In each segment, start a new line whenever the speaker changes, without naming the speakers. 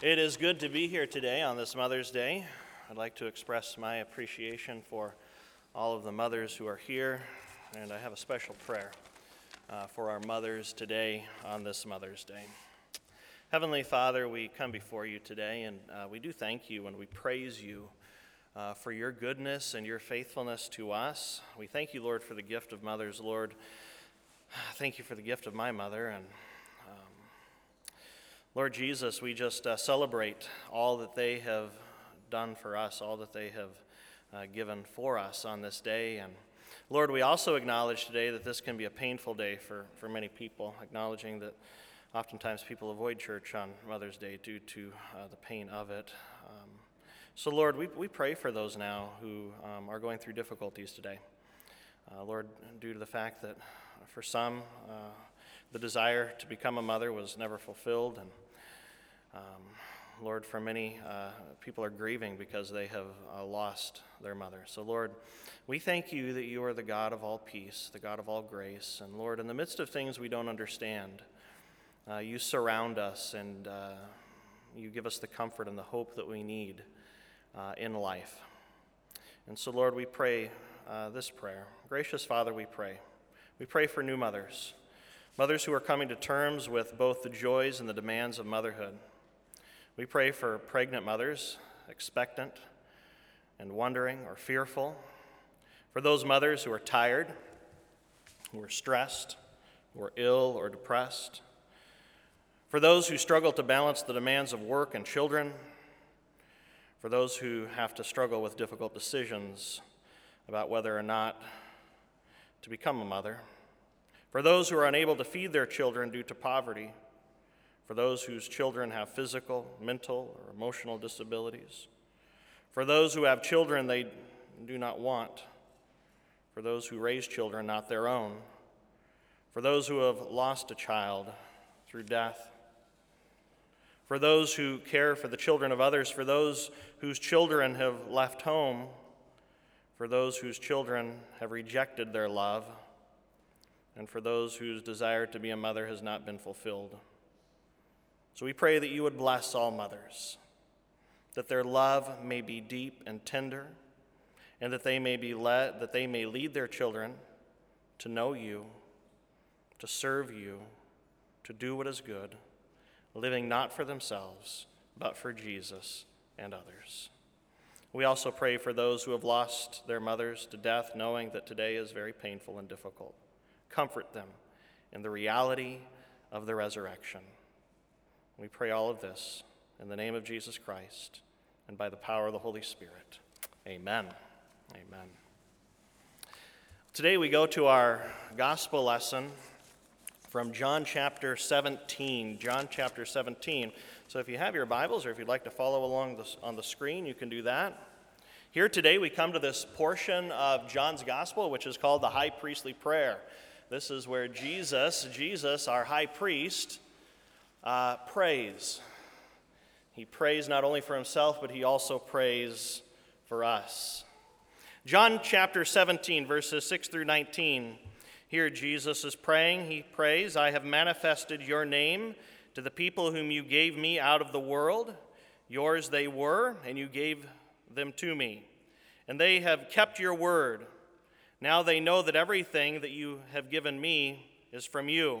It is good to be here today on this Mother's Day. I'd like to express my appreciation for all of the mothers who are here, and I have a special prayer uh, for our mothers today on this Mother's Day. Heavenly Father, we come before you today, and uh, we do thank you and we praise you uh, for your goodness and your faithfulness to us. We thank you, Lord, for the gift of mothers, Lord. Thank you for the gift of my mother and Lord Jesus, we just uh, celebrate all that they have done for us, all that they have uh, given for us on this day. And Lord, we also acknowledge today that this can be a painful day for, for many people, acknowledging that oftentimes people avoid church on Mother's Day due to uh, the pain of it. Um, so, Lord, we, we pray for those now who um, are going through difficulties today. Uh, Lord, due to the fact that for some, uh, the desire to become a mother was never fulfilled, and um, Lord, for many, uh, people are grieving because they have uh, lost their mother. So, Lord, we thank you that you are the God of all peace, the God of all grace. And, Lord, in the midst of things we don't understand, uh, you surround us and uh, you give us the comfort and the hope that we need uh, in life. And so, Lord, we pray uh, this prayer. Gracious Father, we pray. We pray for new mothers, mothers who are coming to terms with both the joys and the demands of motherhood. We pray for pregnant mothers, expectant and wondering or fearful, for those mothers who are tired, who are stressed, who are ill or depressed, for those who struggle to balance the demands of work and children, for those who have to struggle with difficult decisions about whether or not to become a mother, for those who are unable to feed their children due to poverty for those whose children have physical, mental, or emotional disabilities, for those who have children they do not want, for those who raise children not their own, for those who have lost a child through death, for those who care for the children of others, for those whose children have left home, for those whose children have rejected their love, and for those whose desire to be a mother has not been fulfilled. So we pray that you would bless all mothers, that their love may be deep and tender, and that they may be led, that they may lead their children to know you, to serve you, to do what is good, living not for themselves, but for Jesus and others. We also pray for those who have lost their mothers to death, knowing that today is very painful and difficult. Comfort them in the reality of the resurrection. We pray all of this in the name of Jesus Christ and by the power of the Holy Spirit. Amen. Amen. Today we go to our gospel lesson from John chapter 17. John chapter 17. So if you have your Bibles or if you'd like to follow along on the screen, you can do that. Here today we come to this portion of John's gospel, which is called the high priestly prayer. This is where Jesus, Jesus, our high priest, uh, prays. He prays not only for himself, but he also prays for us. John chapter 17, verses 6 through 19. Here Jesus is praying. He prays, I have manifested your name to the people whom you gave me out of the world. Yours they were, and you gave them to me. And they have kept your word. Now they know that everything that you have given me is from you.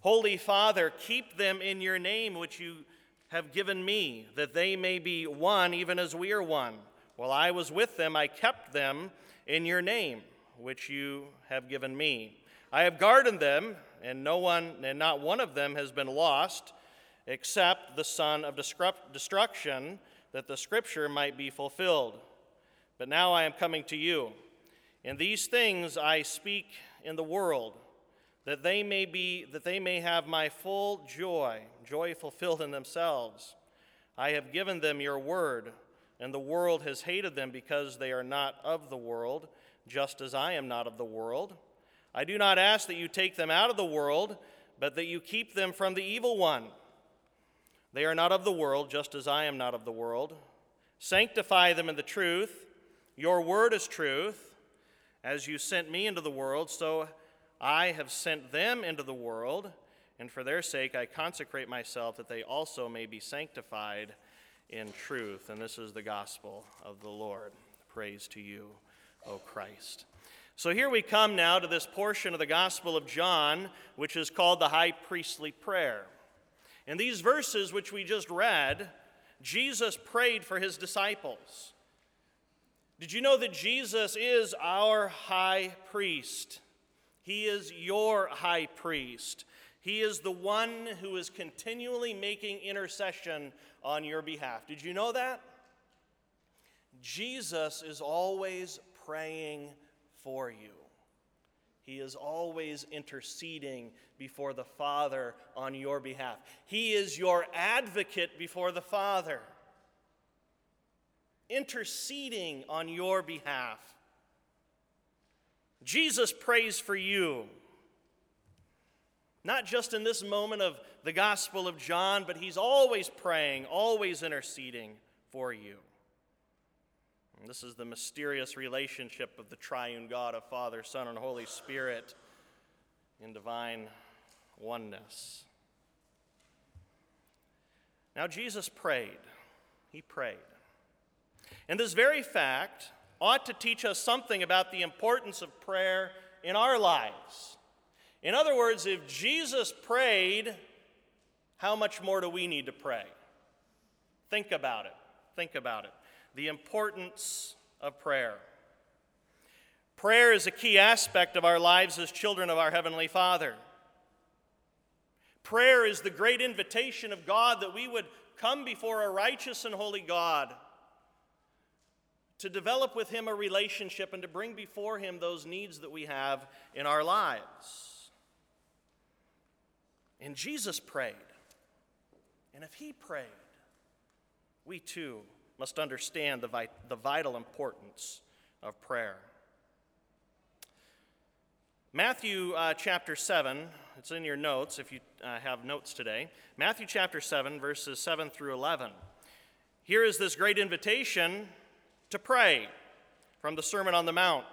Holy Father, keep them in your name, which you have given me, that they may be one, even as we are one. While I was with them, I kept them in your name, which you have given me. I have guarded them, and no one, and not one of them has been lost, except the son of destruction, that the scripture might be fulfilled. But now I am coming to you. In these things I speak in the world that they may be that they may have my full joy joy fulfilled in themselves I have given them your word, and the world has hated them because they are not of the world, just as I am not of the world. I do not ask that you take them out of the world, but that you keep them from the evil one. They are not of the world, just as I am not of the world. Sanctify them in the truth. Your word is truth. As you sent me into the world, so I have sent them into the world, and for their sake I consecrate myself that they also may be sanctified in truth. And this is the gospel of the Lord. Praise to you, O Christ. So here we come now to this portion of the Gospel of John, which is called the High Priestly Prayer. In these verses, which we just read, Jesus prayed for his disciples. Did you know that Jesus is our high priest? He is your high priest. He is the one who is continually making intercession on your behalf. Did you know that? Jesus is always praying for you. He is always interceding before the Father on your behalf. He is your advocate before the Father, interceding on your behalf. Jesus prays for you. Not just in this moment of the Gospel of John, but he's always praying, always interceding for you. And this is the mysterious relationship of the triune God of Father, Son, and Holy Spirit in divine oneness. Now, Jesus prayed. He prayed. And this very fact ought to teach us something about the importance of prayer in our lives. In other words, if Jesus prayed, how much more do we need to pray? Think about it. Think about it the importance of prayer. Prayer is a key aspect of our lives as children of our Heavenly Father. Prayer is the great invitation of God that we would come before a righteous and holy God to develop with Him a relationship and to bring before Him those needs that we have in our lives. And Jesus prayed. And if He prayed, we too must understand the, vit- the vital importance of prayer. Matthew uh, chapter 7, it's in your notes if you uh, have notes today. Matthew chapter 7, verses 7 through 11. Here is this great invitation to pray from the Sermon on the Mount.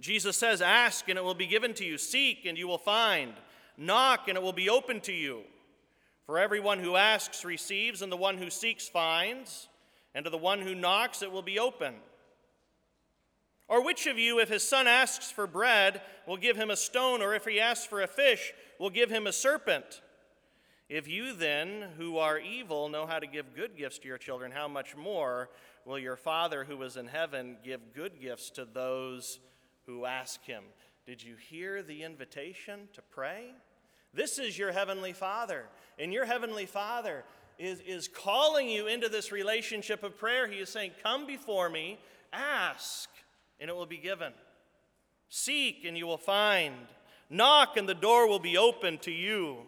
Jesus says, Ask and it will be given to you, seek and you will find, knock and it will be open to you. For everyone who asks receives, and the one who seeks finds, and to the one who knocks it will be open. Or which of you, if his son asks for bread, will give him a stone, or if he asks for a fish, will give him a serpent? If you then, who are evil, know how to give good gifts to your children, how much more will your Father who is in heaven give good gifts to those who ask him? Did you hear the invitation to pray? This is your Heavenly Father. And your Heavenly Father is, is calling you into this relationship of prayer. He is saying, Come before me, ask, and it will be given. Seek, and you will find. Knock, and the door will be open to you.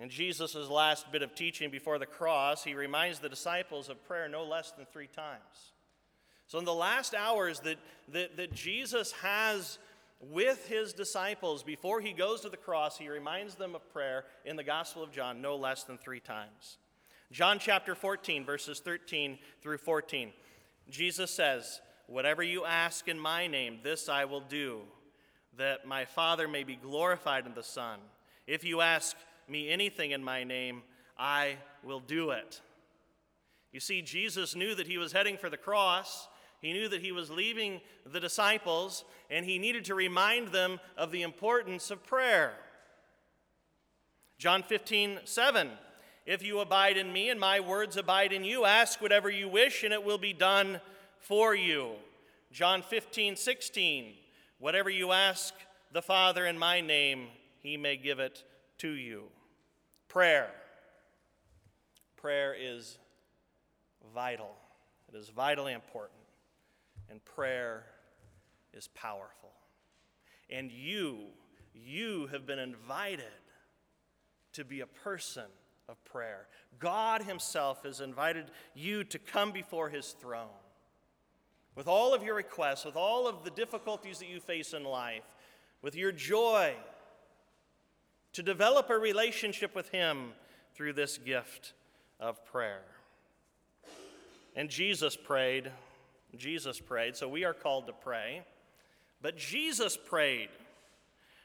In Jesus' last bit of teaching before the cross, he reminds the disciples of prayer no less than three times. So, in the last hours that, that, that Jesus has with his disciples before he goes to the cross, he reminds them of prayer in the Gospel of John no less than three times. John chapter 14, verses 13 through 14. Jesus says, Whatever you ask in my name, this I will do, that my Father may be glorified in the Son. If you ask me anything in my name, I will do it. You see, Jesus knew that he was heading for the cross. He knew that he was leaving the disciples, and he needed to remind them of the importance of prayer. John 15, 7. If you abide in me and my words abide in you, ask whatever you wish, and it will be done for you. John 15, 16. Whatever you ask the Father in my name, he may give it to you. Prayer. Prayer is vital, it is vitally important and prayer is powerful. And you, you have been invited to be a person of prayer. God Himself has invited you to come before His throne with all of your requests, with all of the difficulties that you face in life, with your joy, to develop a relationship with Him through this gift of prayer. And Jesus prayed. Jesus prayed, so we are called to pray. But Jesus prayed.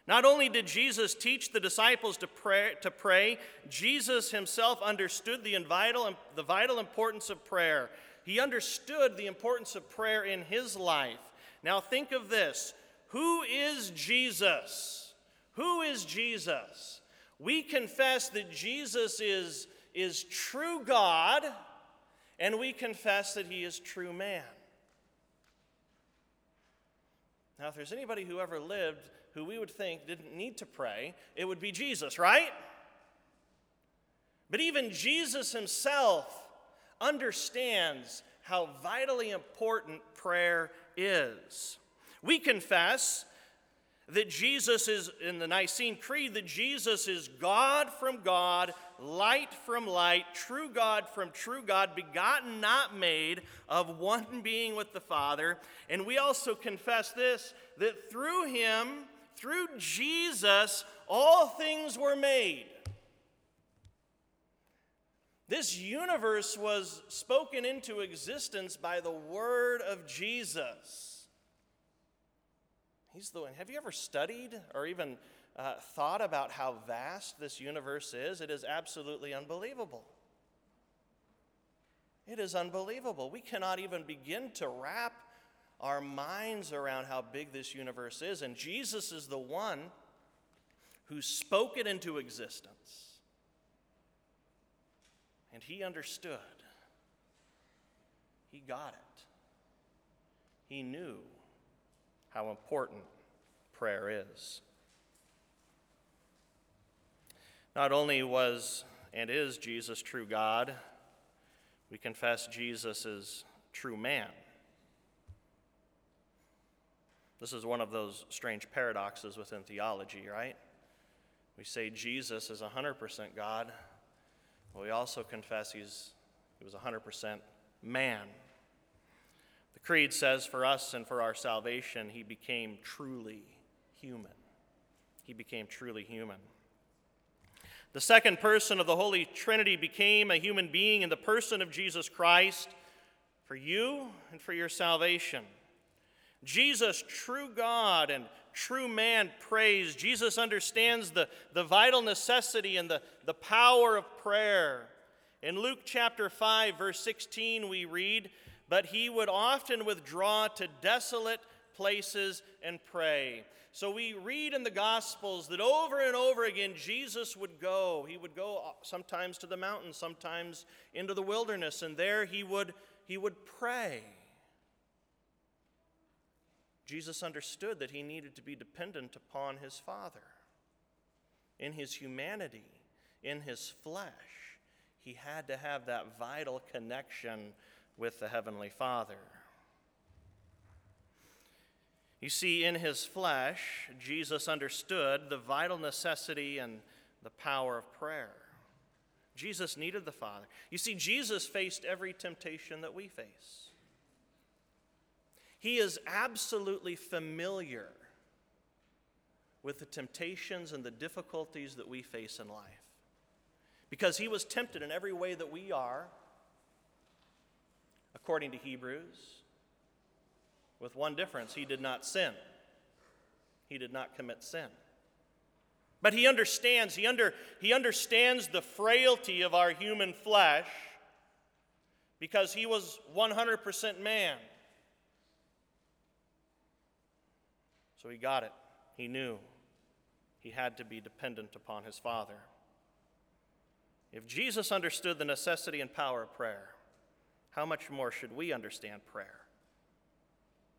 Not only did Jesus teach the disciples to pray, to pray Jesus himself understood the vital, the vital importance of prayer. He understood the importance of prayer in his life. Now, think of this who is Jesus? Who is Jesus? We confess that Jesus is, is true God, and we confess that he is true man. Now, if there's anybody who ever lived who we would think didn't need to pray, it would be Jesus, right? But even Jesus himself understands how vitally important prayer is. We confess that Jesus is, in the Nicene Creed, that Jesus is God from God, light from light, true God from true God, begotten, not made, of one being with the Father. And we also confess this that through him, through Jesus, all things were made. This universe was spoken into existence by the word of Jesus. He's the one. Have you ever studied or even uh, thought about how vast this universe is? It is absolutely unbelievable. It is unbelievable. We cannot even begin to wrap our minds around how big this universe is. And Jesus is the one who spoke it into existence. And he understood. He got it. He knew how important prayer is. Not only was and is Jesus true God, we confess Jesus is true man. This is one of those strange paradoxes within theology, right? We say Jesus is 100% God, but we also confess he's, he was 100% man. The Creed says for us and for our salvation, he became truly human. He became truly human. The second person of the Holy Trinity became a human being in the person of Jesus Christ for you and for your salvation. Jesus, true God and true man, prays. Jesus understands the, the vital necessity and the, the power of prayer. In Luke chapter 5, verse 16, we read, But he would often withdraw to desolate places and pray. So we read in the Gospels that over and over again Jesus would go. He would go uh, sometimes to the mountains, sometimes into the wilderness, and there he would, he would pray. Jesus understood that he needed to be dependent upon his Father. In his humanity, in his flesh, he had to have that vital connection with the Heavenly Father. You see, in his flesh, Jesus understood the vital necessity and the power of prayer. Jesus needed the Father. You see, Jesus faced every temptation that we face. He is absolutely familiar with the temptations and the difficulties that we face in life. Because he was tempted in every way that we are, according to Hebrews, with one difference he did not sin. He did not commit sin. But he understands, he, under, he understands the frailty of our human flesh because he was 100% man. So he got it. He knew he had to be dependent upon his Father. If Jesus understood the necessity and power of prayer, how much more should we understand prayer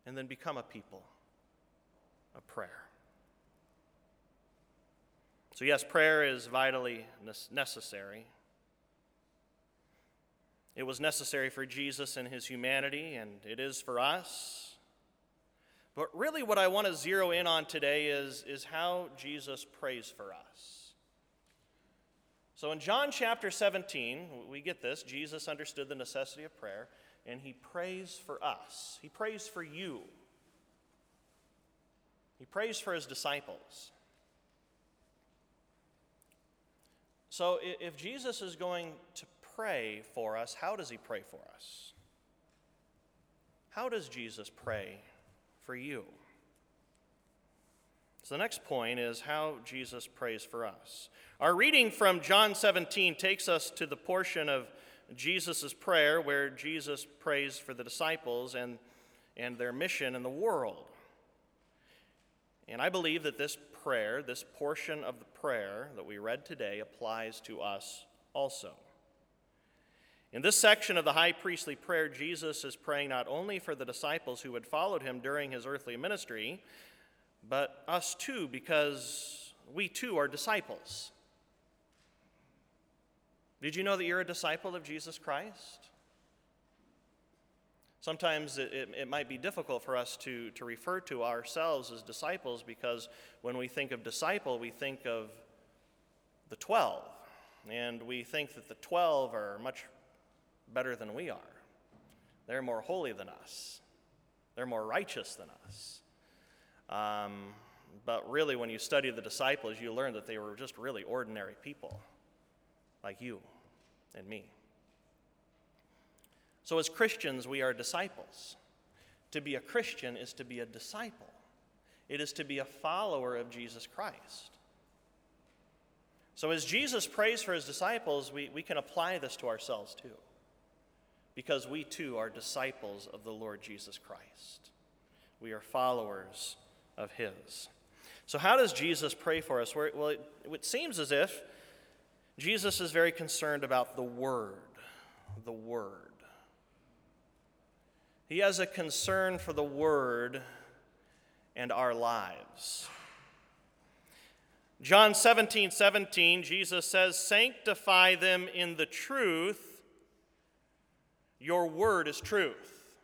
and then become a people of prayer? So, yes, prayer is vitally necessary. It was necessary for Jesus in his humanity, and it is for us. But really, what I want to zero in on today is, is how Jesus prays for us. So in John chapter 17, we get this Jesus understood the necessity of prayer, and he prays for us. He prays for you. He prays for his disciples. So if Jesus is going to pray for us, how does he pray for us? How does Jesus pray for you? So the next point is how Jesus prays for us. Our reading from John 17 takes us to the portion of Jesus' prayer where Jesus prays for the disciples and, and their mission in the world. And I believe that this prayer, this portion of the prayer that we read today, applies to us also. In this section of the high priestly prayer, Jesus is praying not only for the disciples who had followed him during his earthly ministry, but us too, because we too are disciples. Did you know that you're a disciple of Jesus Christ? Sometimes it, it, it, might be difficult for us to, to refer to ourselves as disciples because when we think of disciple, we think of the 12. And we think that the 12 are much better than we are. They're more holy than us, they're more righteous than us. Um, but really, when you study the disciples, you learn that they were just really ordinary people, like you and me. So, as Christians, we are disciples. To be a Christian is to be a disciple, it is to be a follower of Jesus Christ. So, as Jesus prays for his disciples, we, we can apply this to ourselves too, because we too are disciples of the Lord Jesus Christ. We are followers of His. So, how does Jesus pray for us? Well, it, it seems as if Jesus is very concerned about the Word. The Word. He has a concern for the Word and our lives. John 17, 17, Jesus says, Sanctify them in the truth. Your word is truth.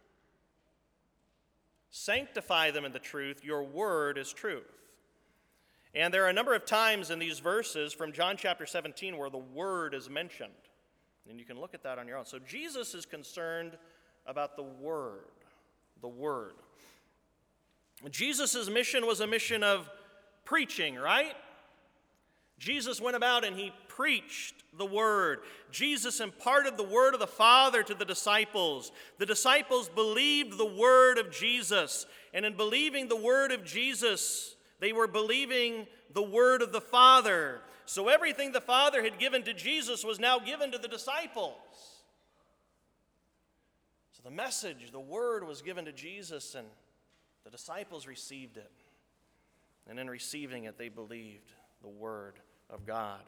Sanctify them in the truth. Your word is truth. And there are a number of times in these verses from John chapter 17 where the word is mentioned. And you can look at that on your own. So Jesus is concerned about the word. The word. Jesus' mission was a mission of preaching, right? Jesus went about and he preached the word. Jesus imparted the word of the Father to the disciples. The disciples believed the word of Jesus. And in believing the word of Jesus, they were believing the word of the Father. So everything the Father had given to Jesus was now given to the disciples. So the message, the word was given to Jesus, and the disciples received it. And in receiving it, they believed the word of God.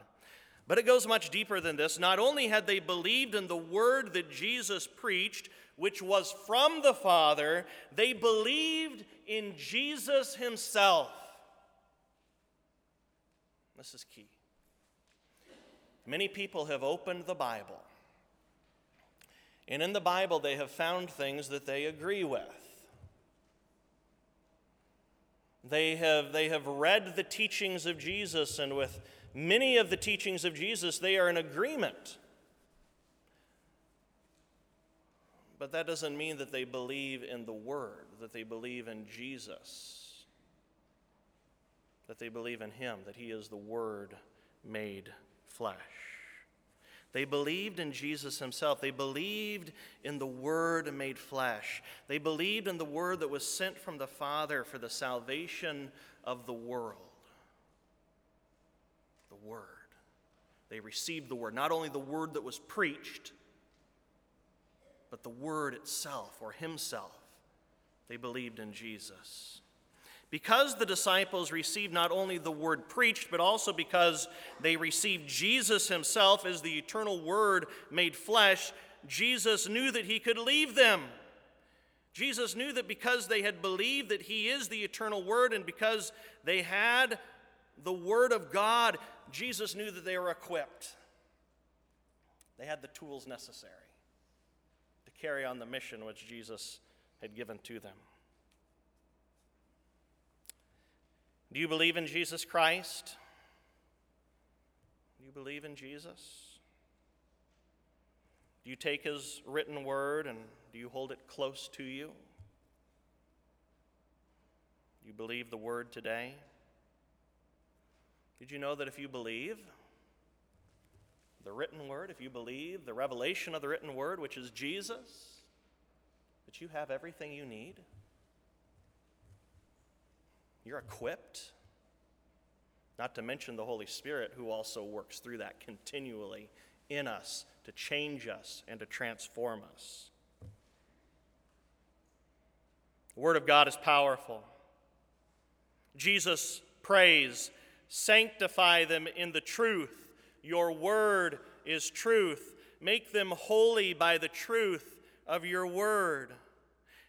But it goes much deeper than this. Not only had they believed in the word that Jesus preached, which was from the Father, they believed in Jesus himself. This is key. Many people have opened the Bible, and in the Bible they have found things that they agree with. They have, they have read the teachings of Jesus, and with many of the teachings of Jesus, they are in agreement. But that doesn't mean that they believe in the Word, that they believe in Jesus, that they believe in Him, that He is the Word made flesh. They believed in Jesus himself. They believed in the Word made flesh. They believed in the Word that was sent from the Father for the salvation of the world the Word. They received the Word, not only the Word that was preached, but the Word itself or Himself. They believed in Jesus. Because the disciples received not only the word preached, but also because they received Jesus himself as the eternal word made flesh, Jesus knew that he could leave them. Jesus knew that because they had believed that he is the eternal word and because they had the word of God, Jesus knew that they were equipped. They had the tools necessary to carry on the mission which Jesus had given to them. Do you believe in Jesus Christ? Do you believe in Jesus? Do you take his written word and do you hold it close to you? Do you believe the word today? Did you know that if you believe the written word, if you believe the revelation of the written word, which is Jesus, that you have everything you need? You're equipped. Not to mention the Holy Spirit, who also works through that continually in us to change us and to transform us. The Word of God is powerful. Jesus prays, Sanctify them in the truth. Your Word is truth. Make them holy by the truth of your Word.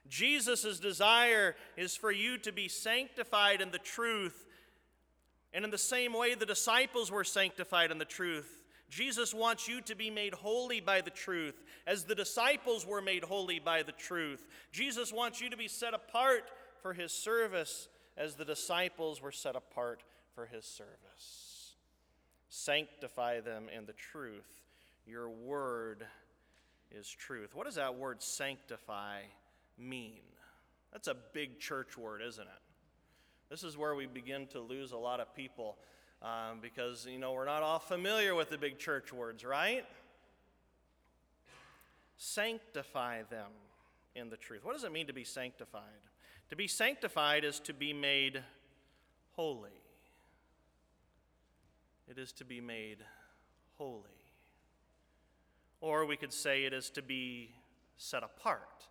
Jesus' desire is for you to be sanctified in the truth and in the same way the disciples were sanctified in the truth, Jesus wants you to be made holy by the truth, as the disciples were made holy by the truth. Jesus wants you to be set apart for his service, as the disciples were set apart for his service. Sanctify them in the truth. Your word is truth. What does that word sanctify mean? That's a big church word, isn't it? This is where we begin to lose a lot of people um, because, you know, we're not all familiar with the big church words, right? Sanctify them in the truth. What does it mean to be sanctified? To be sanctified is to be made holy. It is to be made holy. Or we could say it is to be set apart.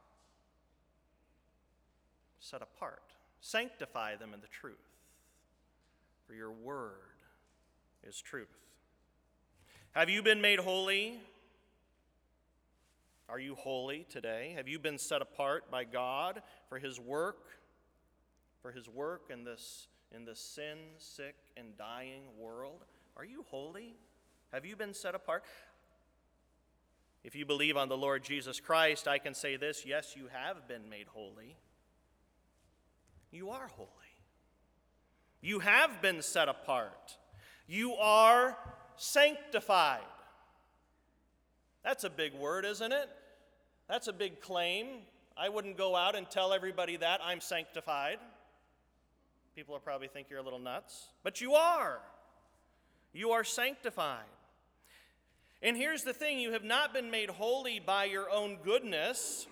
Set apart. Sanctify them in the truth, for your word is truth. Have you been made holy? Are you holy today? Have you been set apart by God for his work? For his work in this in this sin, sick, and dying world? Are you holy? Have you been set apart? If you believe on the Lord Jesus Christ, I can say this yes, you have been made holy you are holy. You have been set apart. You are sanctified. That's a big word, isn't it? That's a big claim. I wouldn't go out and tell everybody that I'm sanctified. People will probably think you're a little nuts, but you are. You are sanctified. And here's the thing you have not been made holy by your own goodness.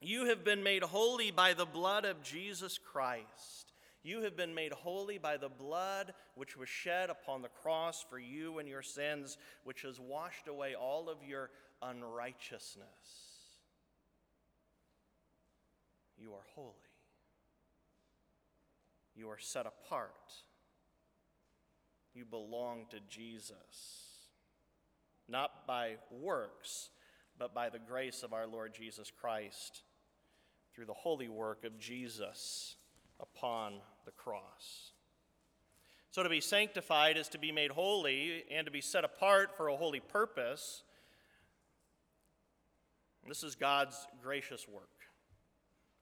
You have been made holy by the blood of Jesus Christ. You have been made holy by the blood which was shed upon the cross for you and your sins, which has washed away all of your unrighteousness. You are holy. You are set apart. You belong to Jesus. Not by works, but by the grace of our Lord Jesus Christ through the holy work of Jesus upon the cross. So, to be sanctified is to be made holy and to be set apart for a holy purpose. This is God's gracious work,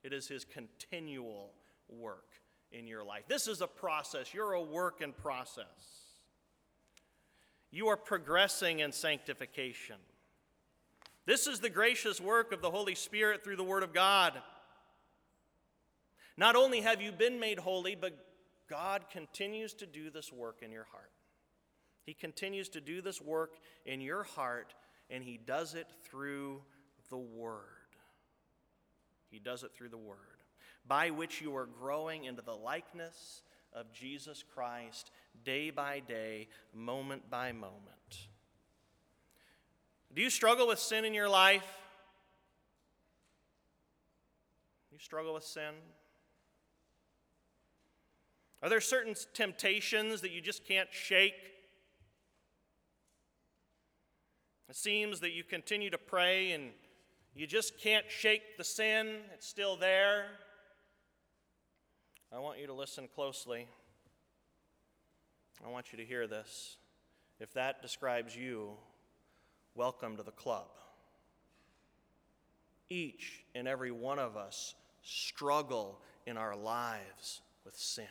it is His continual work in your life. This is a process. You're a work in process. You are progressing in sanctification. This is the gracious work of the Holy Spirit through the Word of God. Not only have you been made holy, but God continues to do this work in your heart. He continues to do this work in your heart, and He does it through the Word. He does it through the Word, by which you are growing into the likeness of Jesus Christ day by day, moment by moment. Do you struggle with sin in your life? You struggle with sin? Are there certain temptations that you just can't shake? It seems that you continue to pray and you just can't shake the sin, it's still there. I want you to listen closely. I want you to hear this. If that describes you, welcome to the club. Each and every one of us struggle in our lives with sin.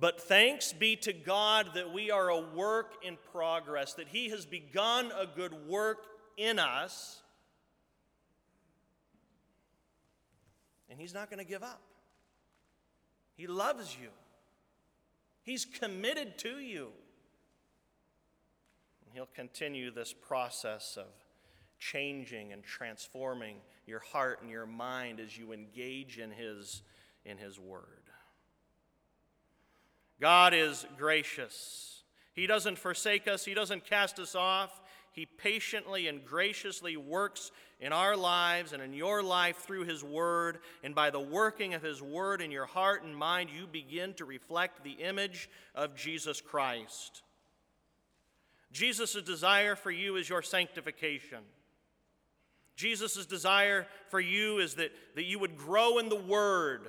But thanks be to God that we are a work in progress, that He has begun a good work in us, and He's not going to give up. He loves you, He's committed to you. And He'll continue this process of changing and transforming your heart and your mind as you engage in His, in his Word. God is gracious. He doesn't forsake us, He doesn't cast us off. He patiently and graciously works in our lives and in your life through His Word. And by the working of His Word in your heart and mind, you begin to reflect the image of Jesus Christ. Jesus' desire for you is your sanctification. Jesus' desire for you is that, that you would grow in the Word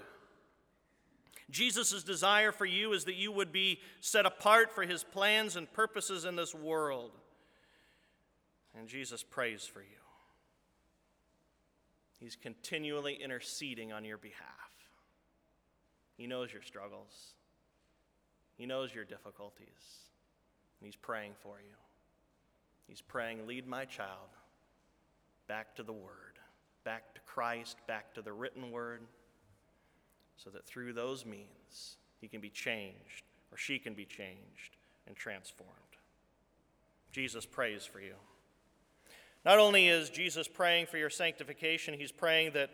Jesus' desire for you is that you would be set apart for his plans and purposes in this world. And Jesus prays for you. He's continually interceding on your behalf. He knows your struggles, He knows your difficulties, and He's praying for you. He's praying, Lead my child back to the Word, back to Christ, back to the written Word so that through those means he can be changed or she can be changed and transformed. Jesus prays for you. Not only is Jesus praying for your sanctification, he's praying that,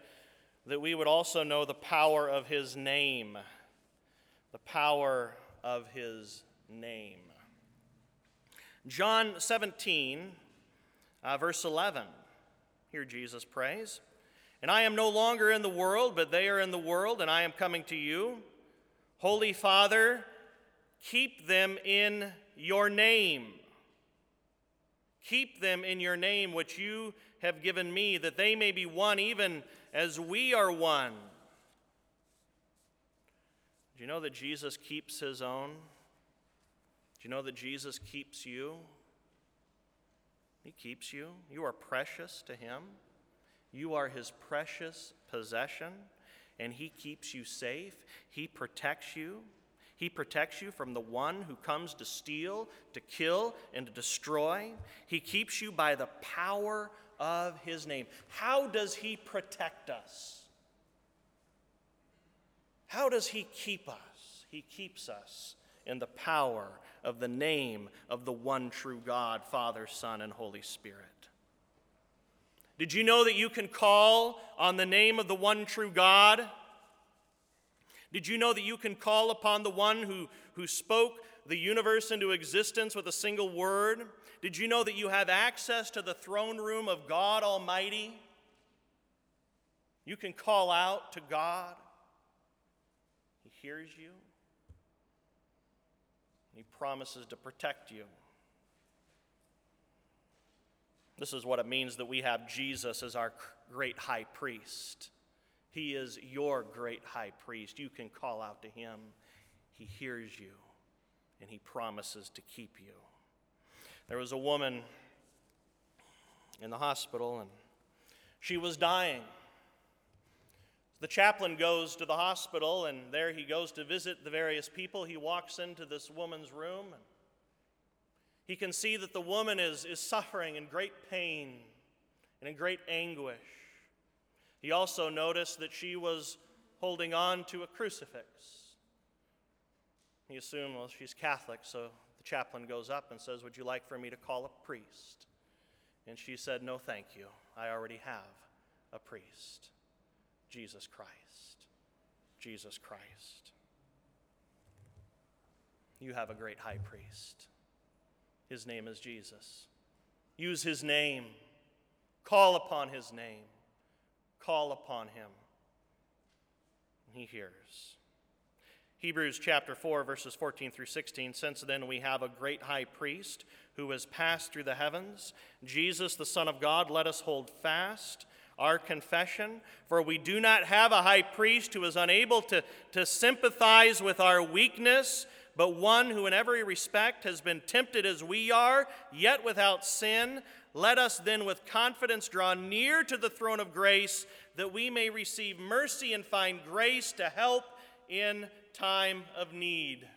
that we would also know the power of his name. The power of his name. John 17, uh, verse 11. Here Jesus prays. And I am no longer in the world, but they are in the world, and I am coming to you. Holy Father, keep them in your name. Keep them in your name, which you have given me, that they may be one, even as we are one. Do you know that Jesus keeps his own? Do you know that Jesus keeps you? He keeps you. You are precious to him. You are his precious possession, and he keeps you safe. He protects you. He protects you from the one who comes to steal, to kill, and to destroy. He keeps you by the power of his name. How does he protect us? How does he keep us? He keeps us in the power of the name of the one true God, Father, Son, and Holy Spirit. Did you know that you can call on the name of the one true God? Did you know that you can call upon the one who, who spoke the universe into existence with a single word? Did you know that you have access to the throne room of God Almighty? You can call out to God. He hears you. He promises to protect you. This is what it means that we have Jesus as our great high priest. He is your great high priest. You can call out to him, he hears you, and he promises to keep you. There was a woman in the hospital, and she was dying. The chaplain goes to the hospital, and there he goes to visit the various people. He walks into this woman's room. And he can see that the woman is, is suffering in great pain and in great anguish. He also noticed that she was holding on to a crucifix. He assumed, well, she's Catholic, so the chaplain goes up and says, Would you like for me to call a priest? And she said, No, thank you. I already have a priest Jesus Christ. Jesus Christ. You have a great high priest. His name is Jesus. Use his name. Call upon his name. Call upon him. He hears. Hebrews chapter 4, verses 14 through 16. Since then, we have a great high priest who has passed through the heavens, Jesus, the Son of God. Let us hold fast our confession, for we do not have a high priest who is unable to, to sympathize with our weakness but one who in every respect has been tempted as we are, yet without sin. Let us then with confidence draw near to the throne of grace that we may receive mercy and find grace to help in time of need.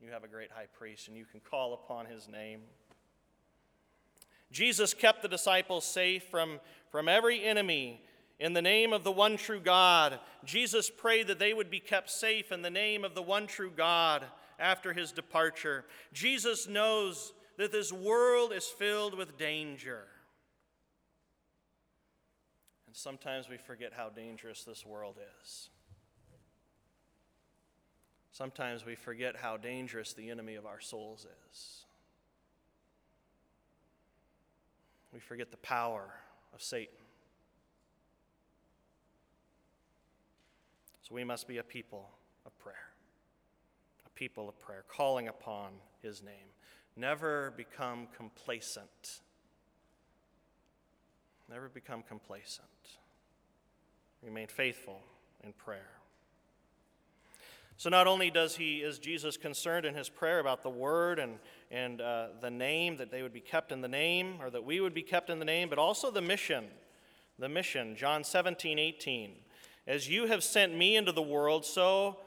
You have a great high priest, and you can call upon his name. Jesus kept the disciples safe from, from every enemy in the name of the one true God. Jesus prayed that they would be kept safe in the name of the one true God after his departure. Jesus knows that this world is filled with danger. And sometimes we forget how dangerous this world is. Sometimes we forget how dangerous the enemy of our souls is. We forget the power of Satan. So we must be a people of prayer, a people of prayer, calling upon his name. Never become complacent. Never become complacent. Remain faithful in prayer. So not only does he is Jesus concerned in his prayer about the word and and uh, the name that they would be kept in the name or that we would be kept in the name, but also the mission. The mission, John 17, 18. As you have sent me into the world, so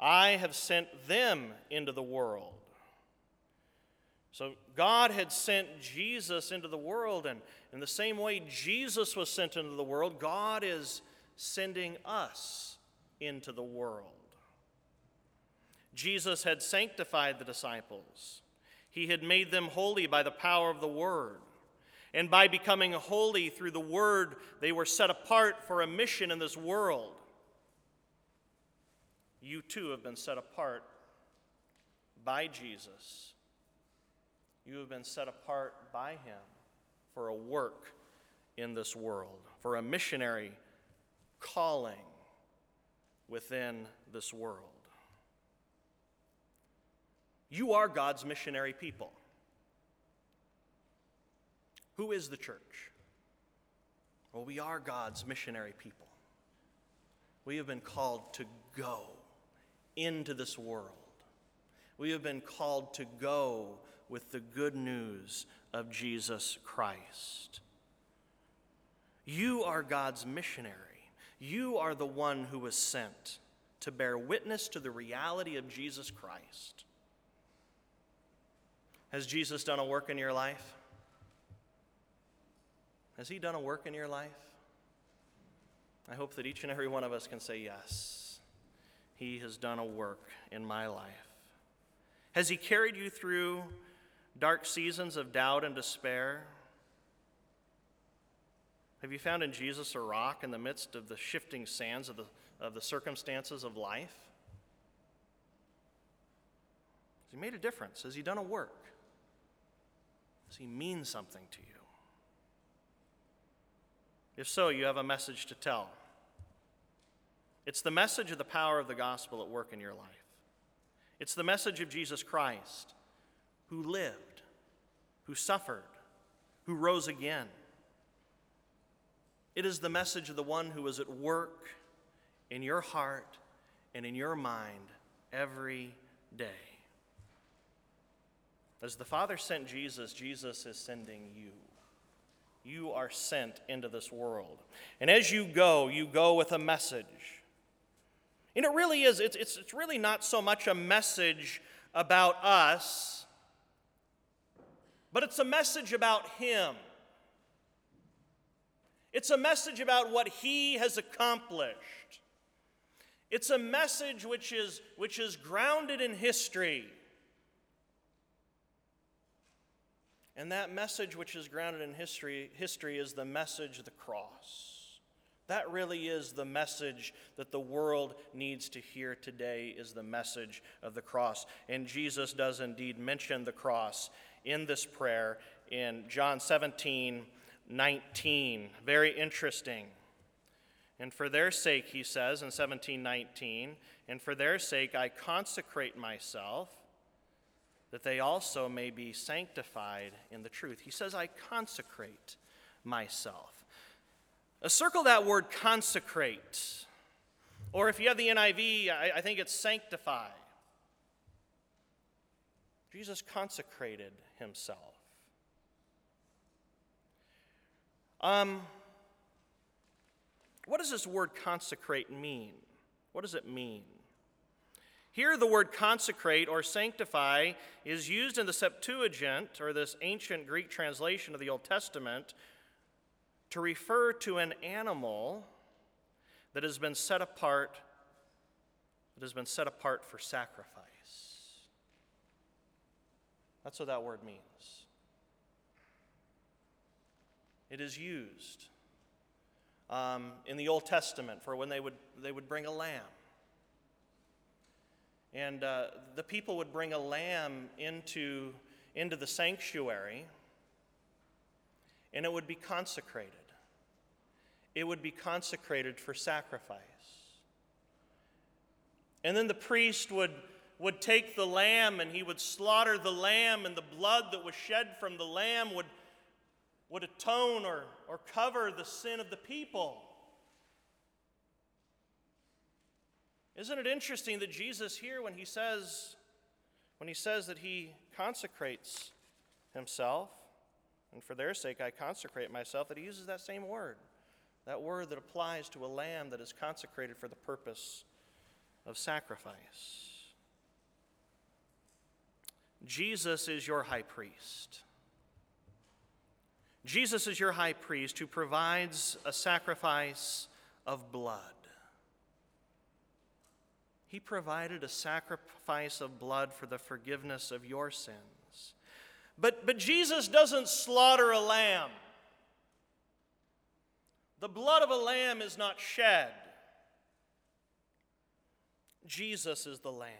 I have sent them into the world. So God had sent Jesus into the world, and in the same way Jesus was sent into the world, God is sending us into the world. Jesus had sanctified the disciples. He had made them holy by the power of the Word. And by becoming holy through the Word, they were set apart for a mission in this world. You too have been set apart by Jesus. You have been set apart by Him for a work in this world, for a missionary calling within this world. You are God's missionary people. Who is the church? Well, we are God's missionary people. We have been called to go into this world. We have been called to go with the good news of Jesus Christ. You are God's missionary. You are the one who was sent to bear witness to the reality of Jesus Christ. Has Jesus done a work in your life? Has He done a work in your life? I hope that each and every one of us can say, Yes, He has done a work in my life. Has He carried you through dark seasons of doubt and despair? Have you found in Jesus a rock in the midst of the shifting sands of the, of the circumstances of life? Has He made a difference? Has He done a work? Does he mean something to you? If so, you have a message to tell. It's the message of the power of the gospel at work in your life. It's the message of Jesus Christ, who lived, who suffered, who rose again. It is the message of the one who is at work in your heart and in your mind every day. As the Father sent Jesus, Jesus is sending you. You are sent into this world. And as you go, you go with a message. And it really is, it's, it's, it's really not so much a message about us, but it's a message about Him. It's a message about what He has accomplished. It's a message which is, which is grounded in history. And that message, which is grounded in history, history is the message of the cross. That really is the message that the world needs to hear today is the message of the cross. And Jesus does indeed mention the cross in this prayer in John 17, 19. Very interesting. And for their sake, he says in 17, 19, and for their sake I consecrate myself that they also may be sanctified in the truth. He says, I consecrate myself. Uh, circle that word consecrate. Or if you have the NIV, I, I think it's sanctify. Jesus consecrated himself. Um, what does this word consecrate mean? What does it mean? Here, the word consecrate or sanctify is used in the Septuagint, or this ancient Greek translation of the Old Testament, to refer to an animal that has been set apart that has been set apart for sacrifice. That's what that word means. It is used um, in the Old Testament for when they would, they would bring a lamb. And uh, the people would bring a lamb into, into the sanctuary, and it would be consecrated. It would be consecrated for sacrifice. And then the priest would, would take the lamb and he would slaughter the lamb, and the blood that was shed from the lamb would, would atone or, or cover the sin of the people. Isn't it interesting that Jesus here, when he says, when he says that he consecrates himself, and for their sake I consecrate myself, that he uses that same word, that word that applies to a lamb that is consecrated for the purpose of sacrifice. Jesus is your high priest. Jesus is your high priest who provides a sacrifice of blood. He provided a sacrifice of blood for the forgiveness of your sins. But, but Jesus doesn't slaughter a lamb. The blood of a lamb is not shed. Jesus is the Lamb.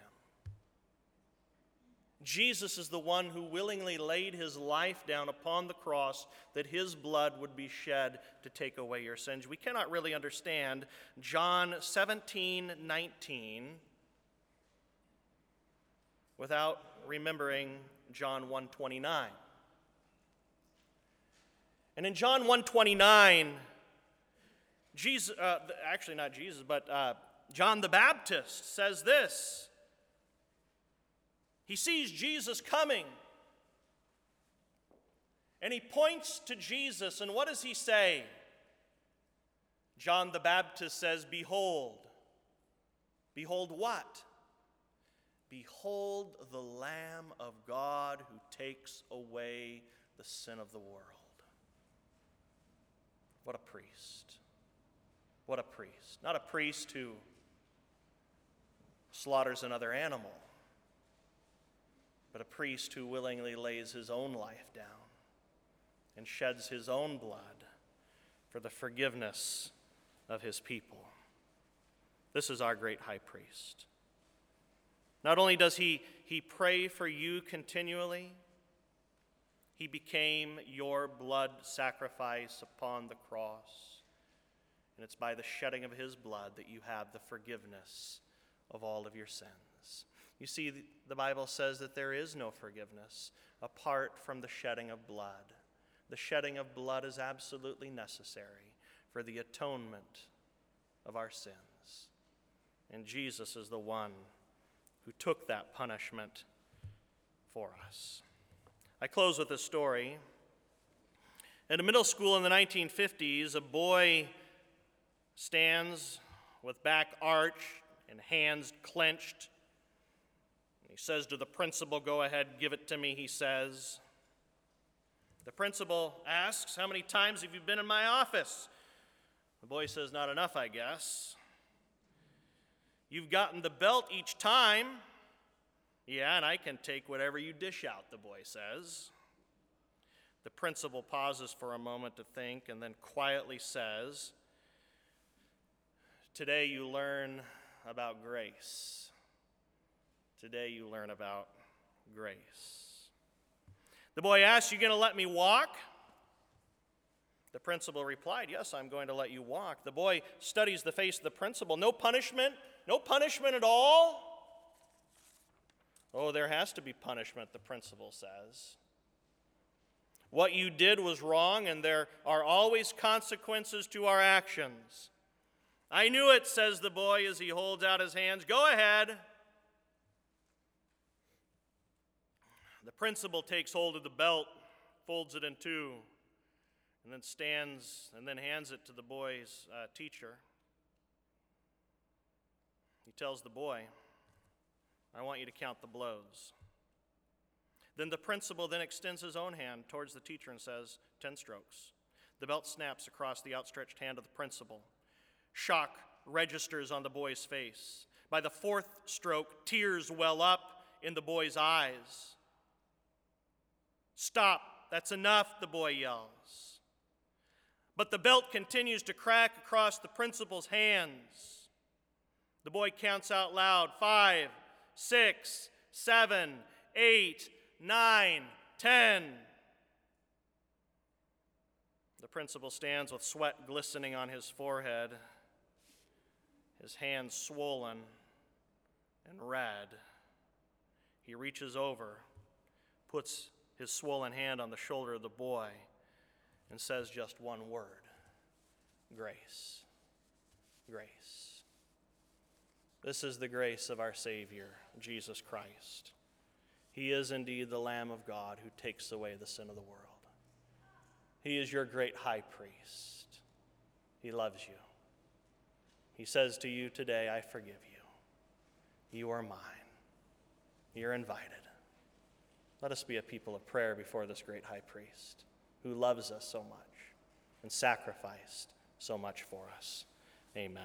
Jesus is the one who willingly laid his life down upon the cross that his blood would be shed to take away your sins. We cannot really understand John 17 19 without remembering John 129. And in John 129, Jesus, uh, actually not Jesus, but uh, John the Baptist says this He sees Jesus coming, and he points to Jesus, and what does he say? John the Baptist says, Behold. Behold what? Behold the Lamb of God who takes away the sin of the world. What a priest. What a priest. Not a priest who slaughters another animal, but a priest who willingly lays his own life down and sheds his own blood for the forgiveness of his people. This is our great high priest. Not only does he, he pray for you continually, he became your blood sacrifice upon the cross. And it's by the shedding of his blood that you have the forgiveness of all of your sins. You see, the Bible says that there is no forgiveness apart from the shedding of blood. The shedding of blood is absolutely necessary for the atonement of our sins. And Jesus is the one who took that punishment for us. I close with a story. In a middle school in the 1950s, a boy stands with back arched and hands clenched. He says to the principal, Go ahead, give it to me, he says. The principal asks, How many times have you been in my office? The boy says, Not enough, I guess. You've gotten the belt each time. Yeah, and I can take whatever you dish out, the boy says. The principal pauses for a moment to think and then quietly says, Today you learn about grace. Today you learn about grace. The boy asked, You going to let me walk? The principal replied, Yes, I'm going to let you walk. The boy studies the face of the principal. No punishment? No punishment at all? Oh, there has to be punishment, the principal says. What you did was wrong, and there are always consequences to our actions. I knew it, says the boy as he holds out his hands. Go ahead. The principal takes hold of the belt, folds it in two, and then stands and then hands it to the boy's uh, teacher. He tells the boy, I want you to count the blows. Then the principal then extends his own hand towards the teacher and says, 10 strokes. The belt snaps across the outstretched hand of the principal. Shock registers on the boy's face. By the fourth stroke, tears well up in the boy's eyes. Stop, that's enough, the boy yells. But the belt continues to crack across the principal's hands. The boy counts out loud five, six, seven, eight, nine, ten. The principal stands with sweat glistening on his forehead, his hands swollen and red. He reaches over, puts his swollen hand on the shoulder of the boy, and says just one word grace. Grace. This is the grace of our Savior, Jesus Christ. He is indeed the Lamb of God who takes away the sin of the world. He is your great high priest. He loves you. He says to you today, I forgive you. You are mine. You're invited. Let us be a people of prayer before this great high priest who loves us so much and sacrificed so much for us. Amen.